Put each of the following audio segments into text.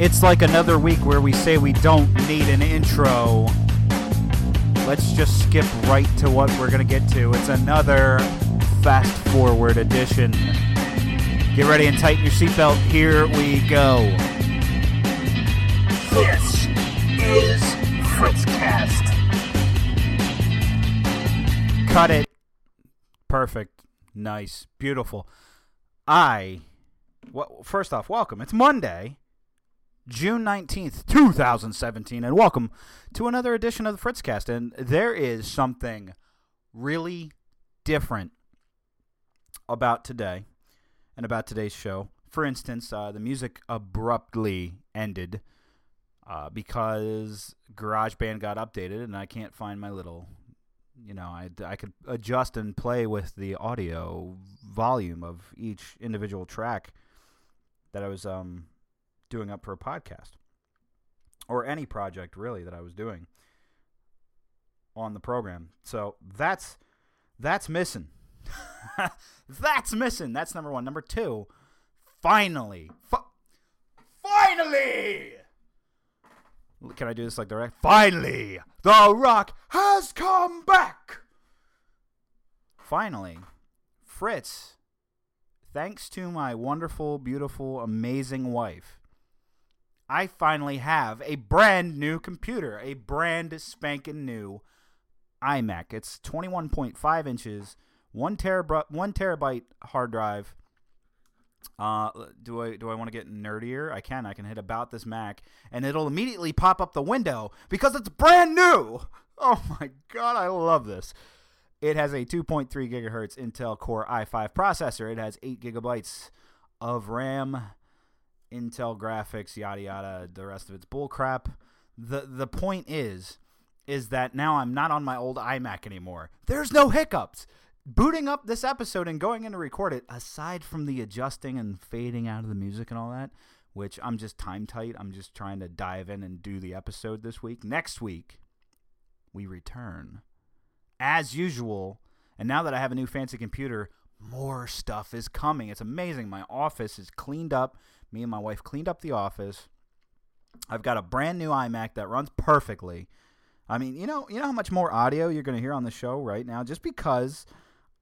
It's like another week where we say we don't need an intro. Let's just skip right to what we're going to get to. It's another fast forward edition. Get ready and tighten your seatbelt. Here we go. This is Fritzcast. Cut it. Perfect. Nice. Beautiful. I. Well, first off, welcome. It's Monday, June 19th, 2017, and welcome to another edition of the Fritzcast. And there is something really different about today and about today's show. For instance, uh, the music abruptly ended uh, because GarageBand got updated, and I can't find my little you know, I, I could adjust and play with the audio volume of each individual track that I was um, doing up for a podcast or any project really that I was doing on the program. So that's that's missing. that's missing. That's number one. Number two, finally, fi- finally. Can I do this like direct? Finally, The Rock has come back. Finally, Fritz, thanks to my wonderful, beautiful, amazing wife, I finally have a brand new computer, a brand spanking new iMac. It's 21.5 inches, one terabyte, one terabyte hard drive. Uh, do I do I want to get nerdier? I can. I can hit about this Mac, and it'll immediately pop up the window because it's brand new. Oh my god, I love this. It has a 2.3 gigahertz Intel Core i5 processor. It has 8 gigabytes of RAM, Intel graphics, yada yada. The rest of it's bullcrap. the The point is, is that now I'm not on my old iMac anymore. There's no hiccups booting up this episode and going in to record it, aside from the adjusting and fading out of the music and all that, which I'm just time tight. I'm just trying to dive in and do the episode this week. Next week, we return as usual. And now that I have a new fancy computer, more stuff is coming. It's amazing. My office is cleaned up. Me and my wife cleaned up the office. I've got a brand new iMac that runs perfectly. I mean, you know, you know how much more audio you're going to hear on the show right now just because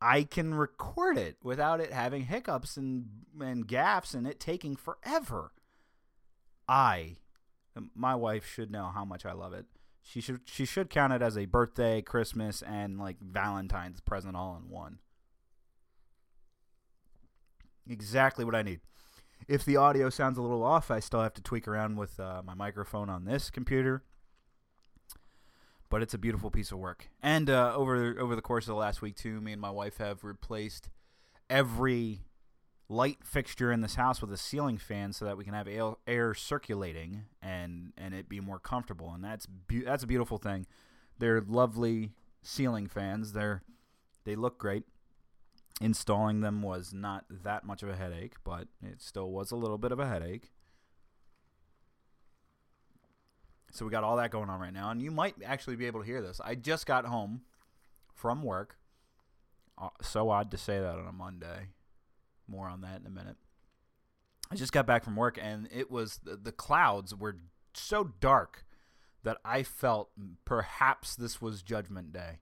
I can record it without it having hiccups and and gaffs and it taking forever. I my wife should know how much I love it. She should she should count it as a birthday, Christmas and like Valentine's present all in one. Exactly what I need. If the audio sounds a little off, I still have to tweak around with uh, my microphone on this computer but it's a beautiful piece of work. And uh, over over the course of the last week too, me and my wife have replaced every light fixture in this house with a ceiling fan so that we can have air, circulating and and it be more comfortable. And that's be- that's a beautiful thing. They're lovely ceiling fans. They're they look great. Installing them was not that much of a headache, but it still was a little bit of a headache. So we got all that going on right now, and you might actually be able to hear this. I just got home from work. Uh, so odd to say that on a Monday. More on that in a minute. I just got back from work, and it was the, the clouds were so dark that I felt perhaps this was Judgment Day,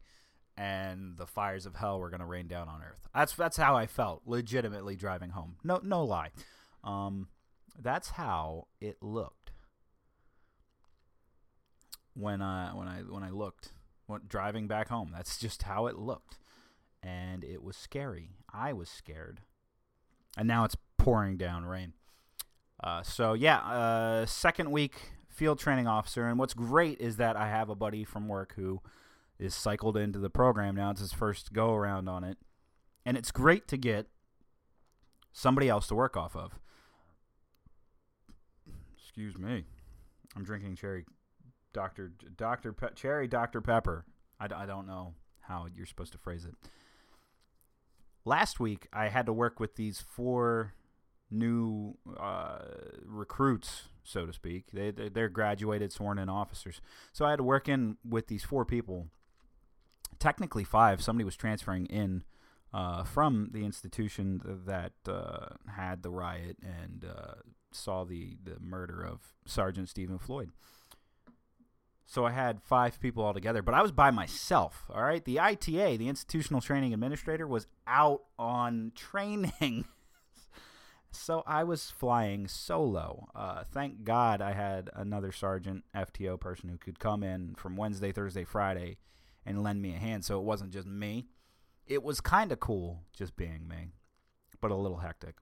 and the fires of hell were going to rain down on Earth. That's that's how I felt, legitimately driving home. No no lie. Um, that's how it looked when I when I when I looked when driving back home. That's just how it looked, and it was scary. I was scared, and now it's pouring down rain. Uh, so yeah, uh, second week field training officer, and what's great is that I have a buddy from work who is cycled into the program now. It's his first go around on it, and it's great to get somebody else to work off of. Excuse me, I'm drinking cherry Dr. Dr. Pe- Cherry Dr. Pepper. I, I don't know how you're supposed to phrase it. Last week, I had to work with these four new uh, recruits, so to speak. They, they're graduated, sworn in officers. So I had to work in with these four people. Technically, five. Somebody was transferring in uh, from the institution that uh, had the riot and uh, saw the the murder of Sergeant Stephen Floyd. So I had five people all together, but I was by myself. All right, the ITA, the Institutional Training Administrator, was out on training. so I was flying solo. Uh, thank God I had another sergeant FTO person who could come in from Wednesday, Thursday, Friday, and lend me a hand. So it wasn't just me. It was kind of cool just being me, but a little hectic.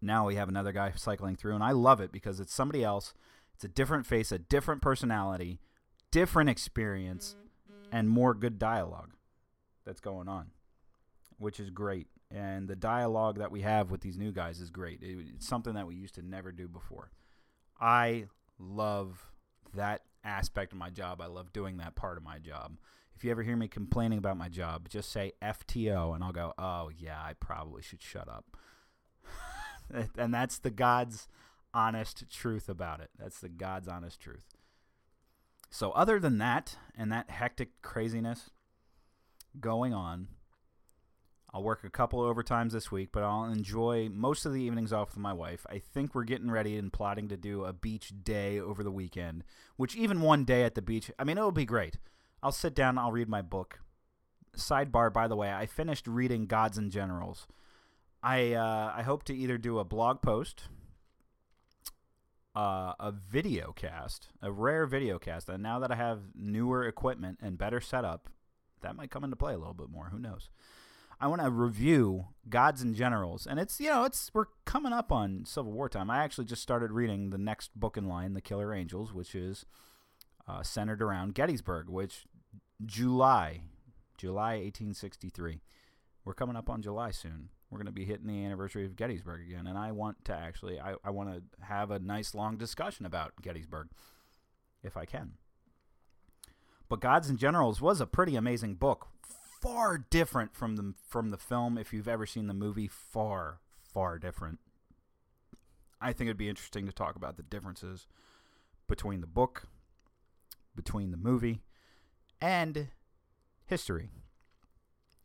Now we have another guy cycling through, and I love it because it's somebody else. It's a different face, a different personality, different experience, and more good dialogue that's going on, which is great. And the dialogue that we have with these new guys is great. It- It's something that we used to never do before. I love that aspect of my job. I love doing that part of my job. If you ever hear me complaining about my job, just say FTO and I'll go, oh, yeah, I probably should shut up. and that's the God's honest truth about it. That's the God's honest truth. So, other than that and that hectic craziness going on, I'll work a couple overtimes this week, but I'll enjoy most of the evenings off with my wife. I think we're getting ready and plotting to do a beach day over the weekend, which even one day at the beach, I mean, it'll be great. I'll sit down, I'll read my book. Sidebar, by the way, I finished reading Gods and Generals. I uh, I hope to either do a blog post, uh, a video cast, a rare video cast, and now that I have newer equipment and better setup, that might come into play a little bit more. Who knows? I want to review Gods and Generals, and it's you know it's we're coming up on Civil War time. I actually just started reading the next book in line, The Killer Angels, which is uh, centered around Gettysburg, which July, July 1863. We're coming up on July soon. We're going to be hitting the anniversary of Gettysburg again, and I want to actually I, I want to have a nice long discussion about Gettysburg, if I can. But Gods and Generals was a pretty amazing book, far different from the from the film. If you've ever seen the movie, far far different. I think it'd be interesting to talk about the differences between the book, between the movie, and history.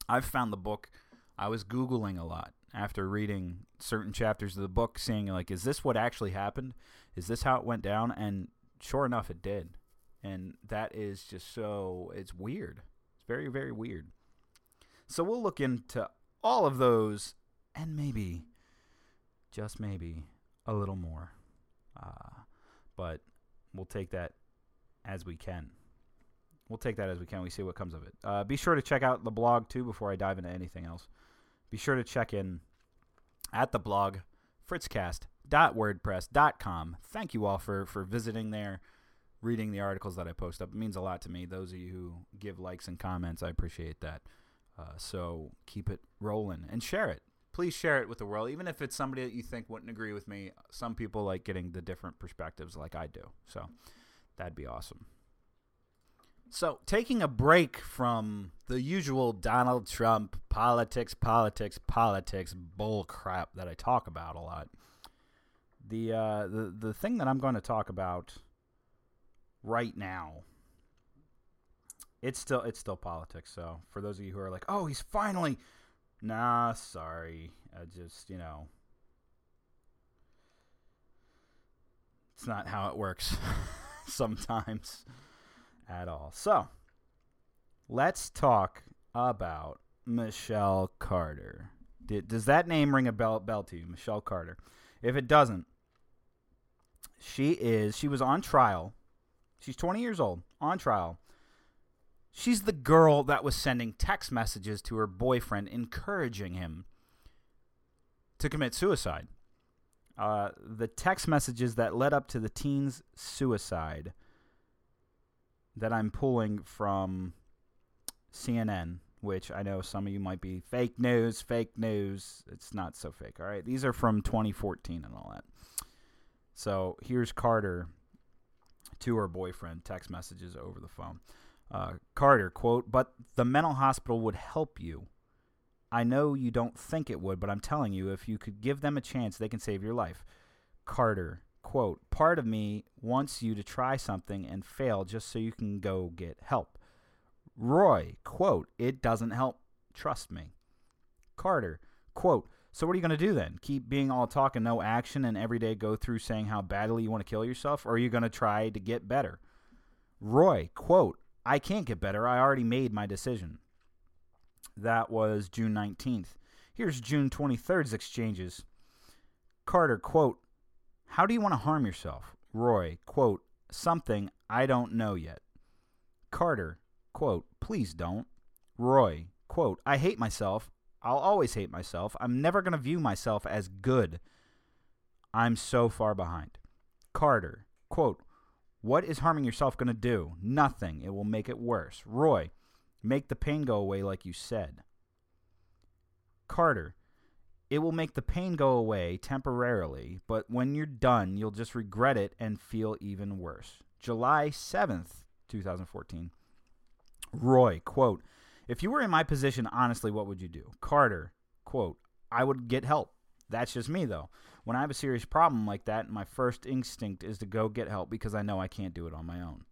I've found the book. I was Googling a lot after reading certain chapters of the book, seeing, like, is this what actually happened? Is this how it went down? And sure enough, it did. And that is just so, it's weird. It's very, very weird. So we'll look into all of those and maybe, just maybe, a little more. Uh, but we'll take that as we can. We'll take that as we can. We see what comes of it. Uh, be sure to check out the blog too before I dive into anything else. Be sure to check in at the blog fritzcast.wordpress.com. Thank you all for for visiting there, reading the articles that I post up. It means a lot to me. Those of you who give likes and comments, I appreciate that. Uh, so keep it rolling and share it. Please share it with the world, even if it's somebody that you think wouldn't agree with me. Some people like getting the different perspectives, like I do. So that'd be awesome. So, taking a break from the usual Donald Trump politics, politics, politics bull crap that I talk about a lot, the uh, the the thing that I'm going to talk about right now, it's still it's still politics. So, for those of you who are like, "Oh, he's finally," nah, sorry, I just you know, it's not how it works sometimes at all. So, let's talk about Michelle Carter. Did, does that name ring a bell, bell to you, Michelle Carter? If it doesn't, she is. She was on trial. She's 20 years old, on trial. She's the girl that was sending text messages to her boyfriend, encouraging him to commit suicide. Uh, the text messages that led up to the teen's suicide that I'm pulling from CNN, which I know some of you might be fake news, fake news. It's not so fake, all right? These are from 2014 and all that. So here's Carter to her boyfriend, text messages over the phone. Uh, Carter, quote, but the mental hospital would help you. I know you don't think it would, but I'm telling you, if you could give them a chance, they can save your life. Carter, quote, part of me wants you to try something and fail just so you can go get help. Roy, quote, it doesn't help. Trust me. Carter, Quote, so what are you going to do then? Keep being all talk and no action and every day go through saying how badly you want to kill yourself? Or are you going to try to get better? Roy, quote, I can't get better. I already made my decision. That was June 19th. Here's June 23rd's exchanges. Carter, quote, How do you want to harm yourself? Roy, quote, Something I don't know yet. Carter, quote, Please don't. Roy, quote, I hate myself. I'll always hate myself. I'm never going to view myself as good. I'm so far behind. Carter, quote, What is harming yourself going to do? Nothing. It will make it worse. Roy, make the pain go away like you said. Carter, it will make the pain go away temporarily, but when you're done, you'll just regret it and feel even worse. July 7th, 2014. Roy, quote, If you were in my position, honestly, what would you do? Carter, quote, I would get help. That's just me, though. When I have a serious problem like that, my first instinct is to go get help because I know I can't do it on my own.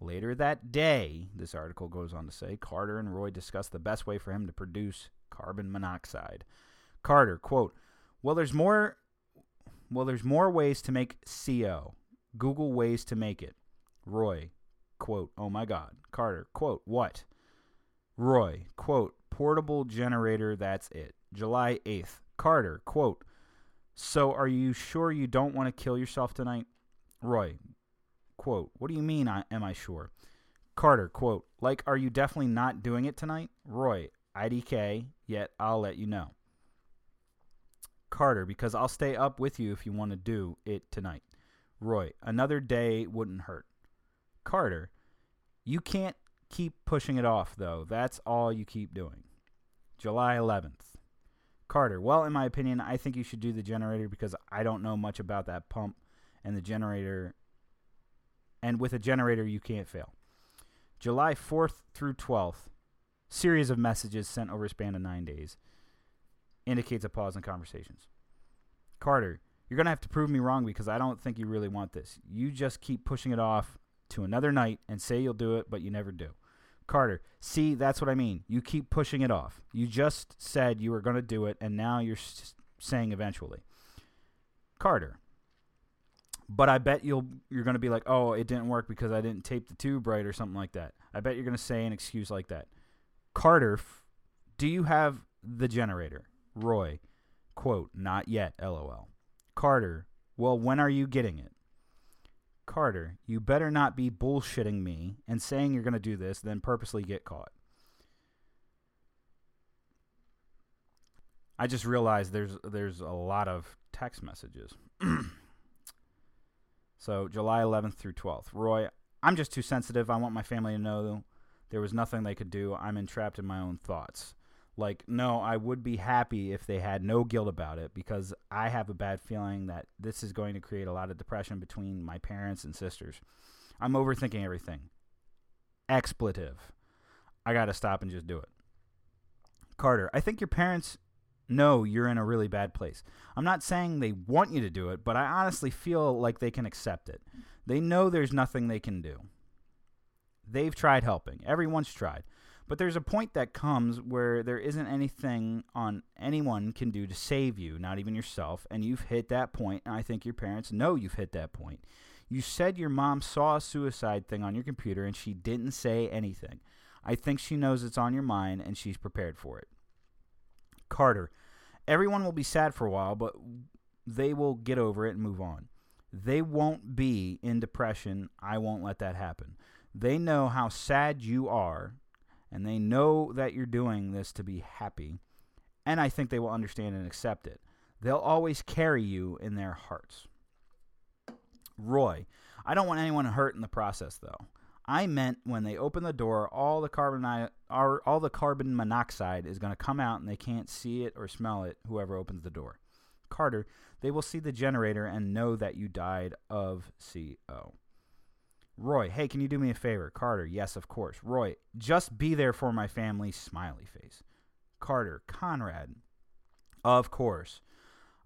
Later that day, this article goes on to say, Carter and Roy discuss the best way for him to produce carbon monoxide. Carter, quote, "Well, there's more well, there's more ways to make CO. Google ways to make it." Roy, quote, "Oh my god." Carter, quote, "What?" Roy, quote, "Portable generator, that's it." July 8th. Carter, quote, "So are you sure you don't want to kill yourself tonight?" Roy, quote, "What do you mean I, am I sure?" Carter, quote, "Like are you definitely not doing it tonight?" Roy, IDK, yet I'll let you know. Carter, because I'll stay up with you if you want to do it tonight. Roy, another day wouldn't hurt. Carter, you can't keep pushing it off, though. That's all you keep doing. July 11th. Carter, well, in my opinion, I think you should do the generator because I don't know much about that pump and the generator. And with a generator, you can't fail. July 4th through 12th. Series of messages sent over a span of nine days indicates a pause in conversations. Carter, you're going to have to prove me wrong because I don't think you really want this. You just keep pushing it off to another night and say you'll do it, but you never do. Carter, see, that's what I mean. You keep pushing it off. You just said you were going to do it, and now you're saying eventually. Carter, but I bet you'll you're going to be like, "Oh, it didn't work because I didn't tape the tube right or something like that." I bet you're going to say an excuse like that. Carter, do you have the generator? Roy, quote, not yet, lol. Carter, well, when are you getting it? Carter, you better not be bullshitting me and saying you're going to do this, then purposely get caught. I just realized there's there's a lot of text messages. so July 11th through 12th. Roy, I'm just too sensitive. I want my family to know there was nothing they could do. I'm entrapped in my own thoughts. Like, no, I would be happy if they had no guilt about it because I have a bad feeling that this is going to create a lot of depression between my parents and sisters. I'm overthinking everything. Expletive. I got to stop and just do it. Carter, I think your parents know you're in a really bad place. I'm not saying they want you to do it, but I honestly feel like they can accept it. They know there's nothing they can do. They've tried helping. Everyone's tried. But there's a point that comes where there isn't anything on anyone can do to save you, not even yourself, and you've hit that point, and I think your parents know you've hit that point. You said your mom saw a suicide thing on your computer and she didn't say anything. I think she knows it's on your mind and she's prepared for it. Carter, everyone will be sad for a while, but they will get over it and move on. They won't be in depression. I won't let that happen. They know how sad you are and they know that you're doing this to be happy, and I think they will understand and accept it. They'll always carry you in their hearts. Roy, I don't want anyone hurt in the process, though. I meant when they open the door, all the carbon all the carbon monoxide is going to come out, and they can't see it or smell it. Whoever opens the door, Carter, they will see the generator and know that you died of CO. Roy, hey, can you do me a favor? Carter, yes, of course. Roy, just be there for my family, smiley face. Carter, Conrad, of course.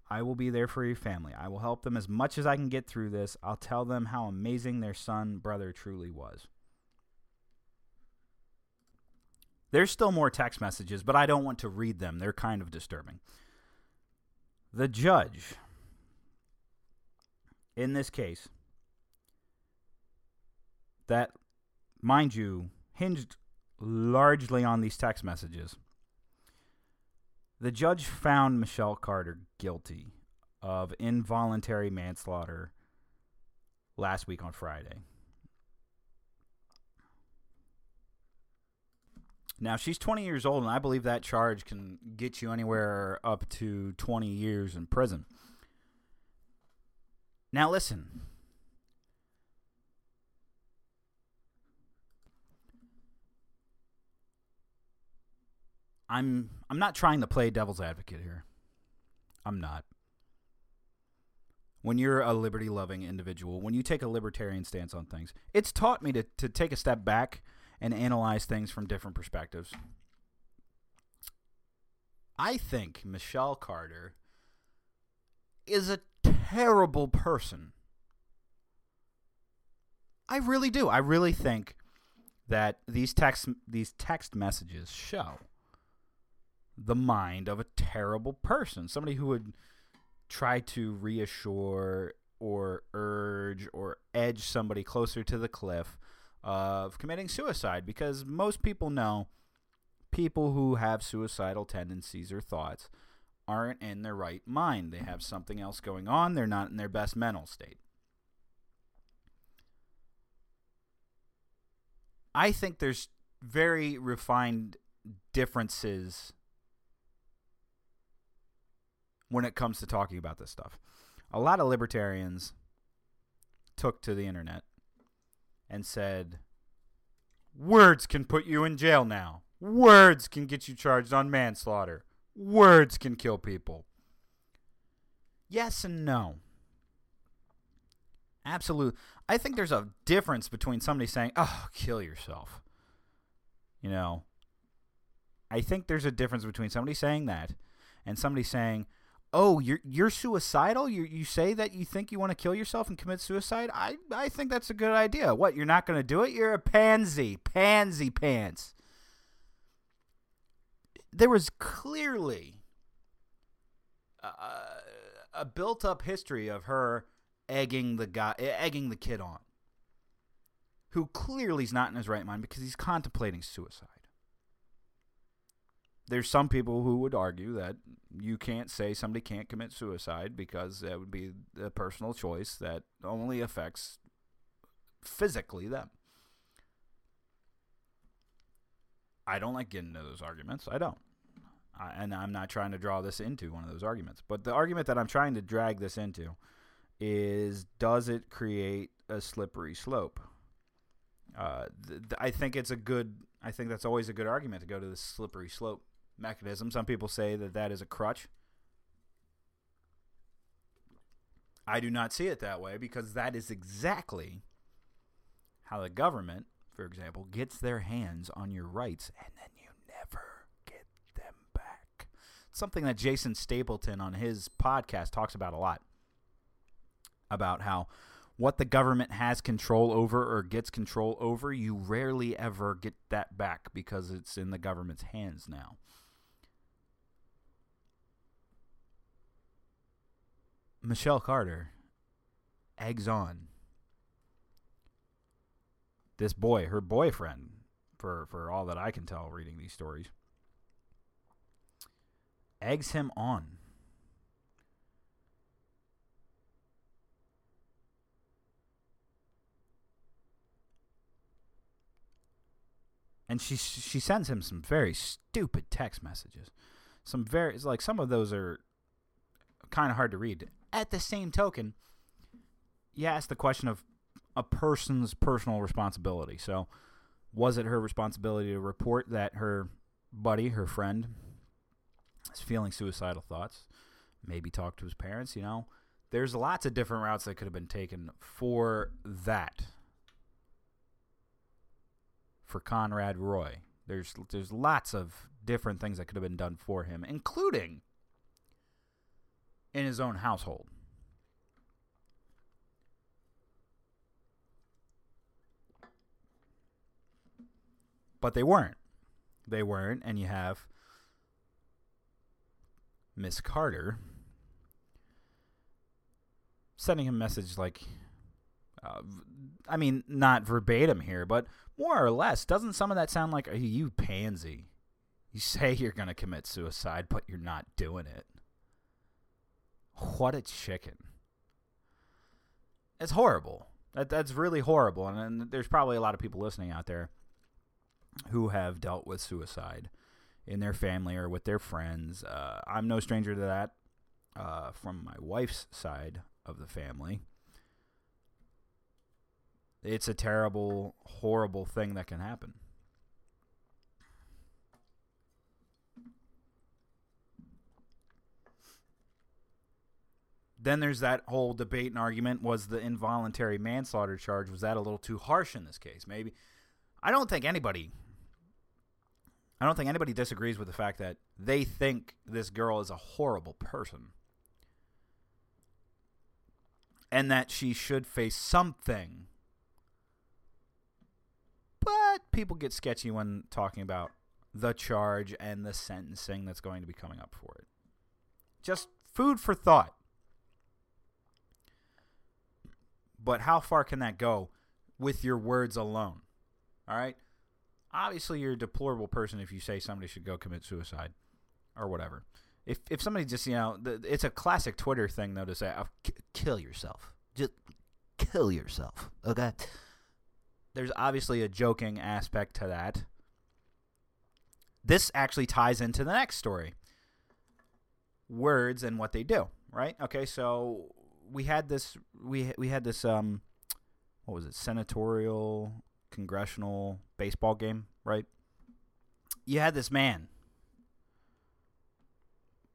I will be there for your family. I will help them as much as I can get through this. I'll tell them how amazing their son, brother truly was. There's still more text messages, but I don't want to read them. They're kind of disturbing. The judge in this case that, mind you, hinged largely on these text messages. The judge found Michelle Carter guilty of involuntary manslaughter last week on Friday. Now, she's 20 years old, and I believe that charge can get you anywhere up to 20 years in prison. Now, listen. I'm I'm not trying to play devil's advocate here. I'm not. When you're a liberty loving individual, when you take a libertarian stance on things, it's taught me to, to take a step back and analyze things from different perspectives. I think Michelle Carter is a terrible person. I really do. I really think that these text these text messages show the mind of a terrible person, somebody who would try to reassure or urge or edge somebody closer to the cliff of committing suicide because most people know people who have suicidal tendencies or thoughts aren't in their right mind. They have something else going on. They're not in their best mental state. I think there's very refined differences when it comes to talking about this stuff. A lot of libertarians took to the internet and said, Words can put you in jail now. Words can get you charged on manslaughter. Words can kill people. Yes and no. Absolutely. I think there's a difference between somebody saying, oh, kill yourself. You know, I think there's a difference between somebody saying that and somebody saying, oh, you're you're suicidal. You you say that you think you want to kill yourself and commit suicide. I I think that's a good idea. What? You're not going to do it? You're a pansy, pansy pants. There was clearly a, a built-up history of her egging the guy, egging the kid on, who clearly is not in his right mind because he's contemplating suicide there's some people who would argue that you can't say somebody can't commit suicide because that would be a personal choice that only affects physically them. I don't like getting into those arguments. I don't. I, and I'm not trying to draw this into one of those arguments. But the argument that I'm trying to drag this into is does it create a slippery slope? Uh, th- I think it's a good. I think that's always a good argument to go to the slippery slope mechanism. Some people say that that is a crutch. I do not see it that way because that is exactly how the government, for example, gets their hands on your rights and then you never get them back. Something that Jason Stapleton on his podcast talks about a lot about how what the government has control over or gets control over, you rarely ever get that back because it's in the government's hands now. Michelle Carter eggs on this boy, her boyfriend, for, for all that I can tell reading these stories, eggs him on. And she she sends him some very stupid text messages. Some very like some of those are kind of hard to read. At the same token, you ask the question of a person's personal responsibility. So, was it her responsibility to report that her buddy, her friend, is feeling suicidal thoughts? Maybe talk to his parents, you know? There's lots of different routes that could have been taken for that. For Conrad Roy. There's there's lots of different things that could have been done for him, including in his own household. But they weren't. They weren't, and you have Miss Carter sending him a message like, uh, I mean, not verbatim here, but more or less, doesn't some of that sound like, you pansy? You say you're going to commit suicide, but you're not doing it. What a chicken. It's horrible. That, that's really horrible. And, and there's probably a lot of people listening out there who have dealt with suicide in their family or with their friends. Uh, I'm no stranger to that uh, from my wife's side of the family. It's a terrible, horrible thing that can happen. Then there's that whole debate and argument was the involuntary manslaughter charge was that a little too harsh in this case? Maybe I don't think anybody I don't think anybody disagrees with the fact that they think this girl is a horrible person. And that she should face something. But people get sketchy when talking about the charge and the sentencing that's going to be coming up for it. Just food for thought. But how far can that go with your words alone? All right? Obviously, you're a deplorable person if you say somebody should go commit suicide or whatever. If if somebody just, you know, th- it's a classic Twitter thing, though, to say, oh, kill yourself. Just kill yourself, okay? There's obviously a joking aspect to that. This actually ties into the next story words and what they do, right? Okay, so we had this we we had this um what was it? Senatorial congressional baseball game right? You had this man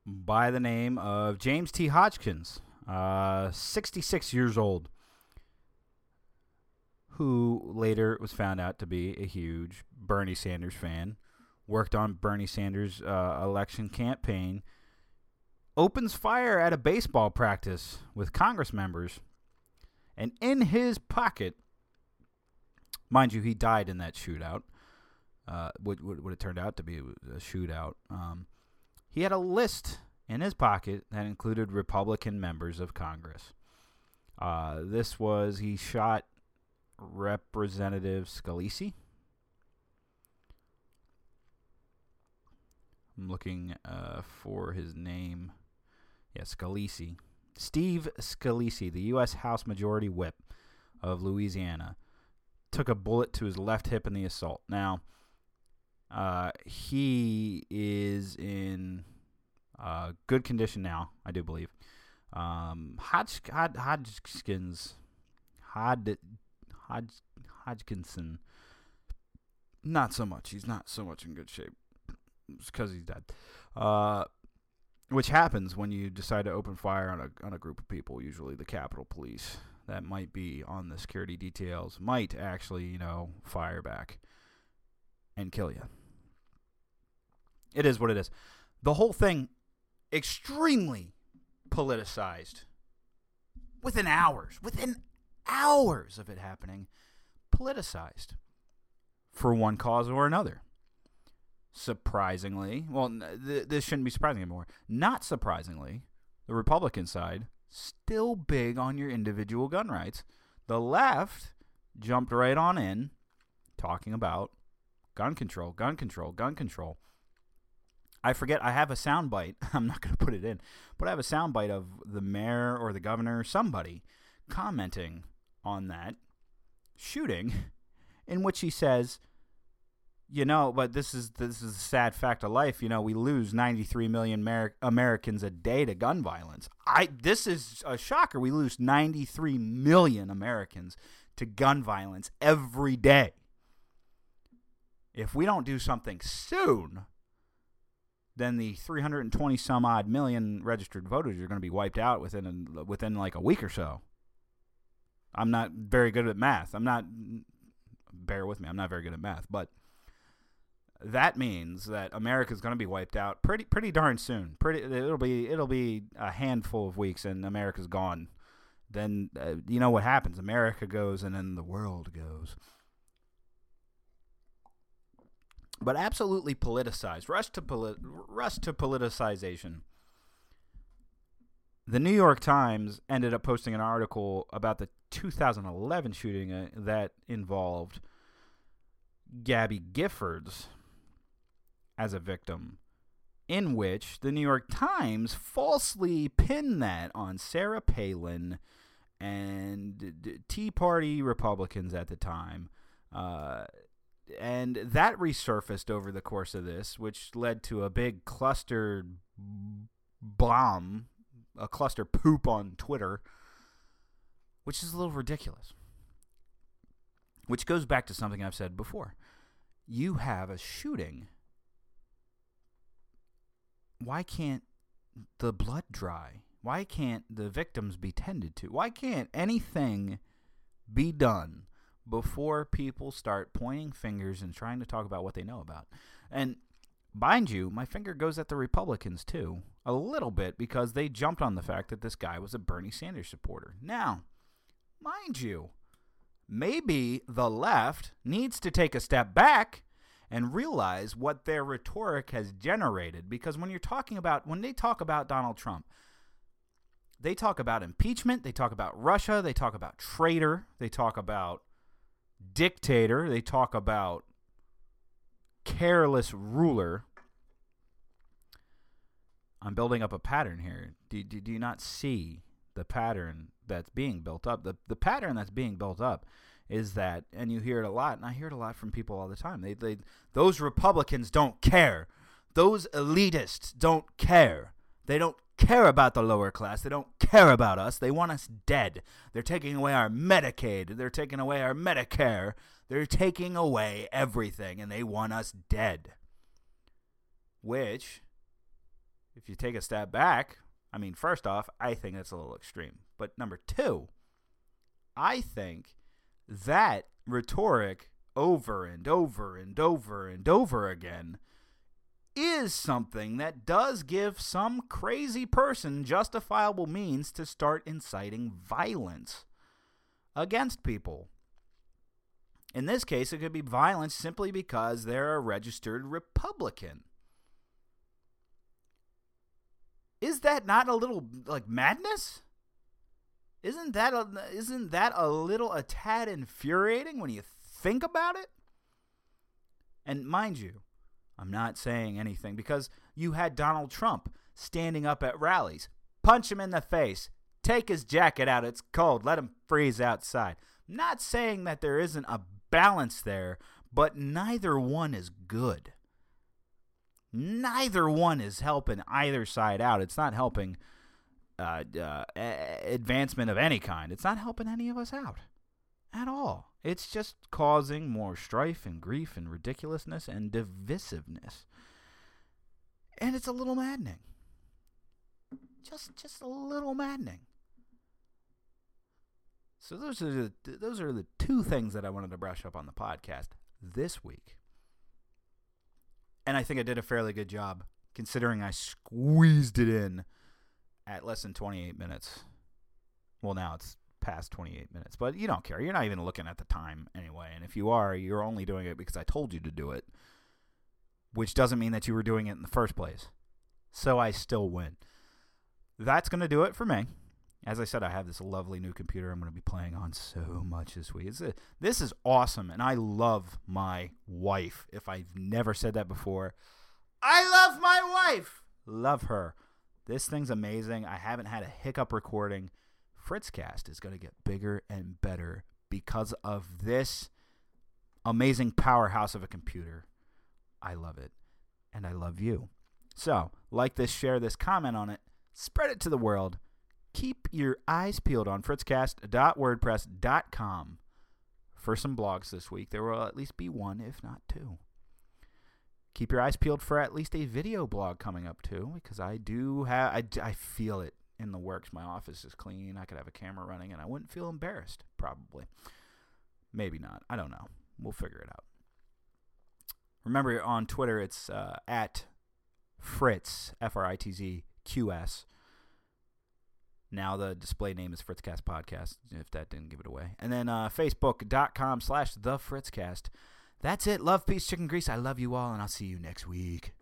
by the name of james t. Hodgkins uh 66 years old who later was found out to be a huge bernie sanders fan worked on bernie sanders uh, election campaign opens fire at a baseball practice with Congress members, and in his pocket, mind you, he died in that shootout. Uh, what, what, what it turned out to be a shootout. Um, he had a list in his pocket that included Republican members of Congress. Uh, this was he shot Representative Scalise. I'm looking uh, for his name. Yes, Scalise. Steve Scalise, the U.S. House Majority Whip of Louisiana, took a bullet to his left hip in the assault. Now, uh, he is in uh, good condition now, I do believe. Um, Hodge, Hodge, Hodgkins, Hod, Hodge, Hodgkinson, not so much. He's not so much in good shape. It's because he's dead. Uh, which happens when you decide to open fire on a on a group of people. Usually, the Capitol Police that might be on the security details might actually, you know, fire back and kill you. It is what it is. The whole thing extremely politicized. Within hours, within hours of it happening, politicized for one cause or another surprisingly, well, th- this shouldn't be surprising anymore. Not surprisingly, the Republican side still big on your individual gun rights. The left jumped right on in talking about gun control, gun control, gun control. I forget. I have a soundbite. I'm not going to put it in, but I have a soundbite of the mayor or the governor, somebody, commenting on that shooting, in which he says, you know, but this is this is a sad fact of life. You know, we lose 93 million Amer- Americans a day to gun violence. I this is a shocker. We lose 93 million Americans to gun violence every day. If we don't do something soon, then the 320 some odd million registered voters are going to be wiped out within a, within like a week or so. I'm not very good at math. I'm not bear with me. I'm not very good at math, but that means that America's going to be wiped out pretty pretty darn soon. Pretty it'll be it'll be a handful of weeks and America's gone. Then uh, you know what happens? America goes and then the world goes. But absolutely politicized. Rush to polit- rush to politicization. the New York Times ended up posting an article about the 2011 shooting uh, that involved Gabby Giffords as a victim, in which the New York Times falsely pinned that on Sarah Palin and Tea Party Republicans at the time. Uh, and that resurfaced over the course of this, which led to a big cluster bomb, a cluster poop on Twitter, which is a little ridiculous. Which goes back to something I've said before. You have a shooting. Why can't the blood dry? Why can't the victims be tended to? Why can't anything be done before people start pointing fingers and trying to talk about what they know about? And mind you, my finger goes at the Republicans too, a little bit, because they jumped on the fact that this guy was a Bernie Sanders supporter. Now, mind you, maybe the left needs to take a step back and realize what their rhetoric has generated. Because when you're talking about, when they talk about Donald Trump, they talk about impeachment, they talk about Russia, they talk about traitor, they talk about dictator, they talk about careless ruler. I'm building up a pattern here. Do, do, do you not see the pattern that's being built up? The, the pattern that's being built up is that, and you hear it a lot, and I hear it a lot from people all the time. They, they, those Republicans don't care. Those elitists don't care. They don't care about the lower class. They don't care about us. They want us dead. They're taking away our Medicaid. They're taking away our Medicare. They're taking away everything, and they want us dead. Which, if you take a step back, I mean, first off, I think that's a little extreme. But number two, I think that rhetoric over and over and over and over again is something that does give some crazy person justifiable means to start inciting violence against people. In this case, it could be violence simply because they're a registered Republican. Is that not a little like madness? Isn't that a, isn't that a little a tad infuriating when you think about it? And mind you, I'm not saying anything because you had Donald Trump standing up at rallies. Punch him in the face. Take his jacket out. It's cold. Let him freeze outside. Not saying that there isn't a balance there, but neither one is good. Neither one is helping either side out. It's not helping uh, uh, advancement of any kind. It's not helping any of us out at all. It's just causing more strife and grief and ridiculousness and divisiveness. And it's a little maddening. Just just a little maddening. So those are the those are the two things that I wanted to brush up on the podcast this week. And I think I did a fairly good job considering I squeezed it in at less than 28 minutes. Well, now it's past 28 minutes, but you don't care. You're not even looking at the time anyway. And if you are, you're only doing it because I told you to do it, which doesn't mean that you were doing it in the first place. So I still win. That's going to do it for me. As I said, I have this lovely new computer I'm going to be playing on so much this week. A, this is awesome, and I love my wife. If I've never said that before, I love my wife. Love her. This thing's amazing. I haven't had a hiccup recording. Fritzcast is going to get bigger and better because of this amazing powerhouse of a computer. I love it, and I love you. So, like this, share this, comment on it, spread it to the world. Keep your eyes peeled on fritzcast.wordpress.com for some blogs this week. There will at least be one, if not two. Keep your eyes peeled for at least a video blog coming up too, because I do have, I, I feel it in the works. My office is clean. I could have a camera running, and I wouldn't feel embarrassed. Probably, maybe not. I don't know. We'll figure it out. Remember on Twitter, it's uh, at Fritz F R I T Z Q S. Now the display name is Fritzcast Podcast, if that didn't give it away. And then uh, Facebook.com slash The Fritzcast. That's it. Love, peace, chicken grease. I love you all, and I'll see you next week.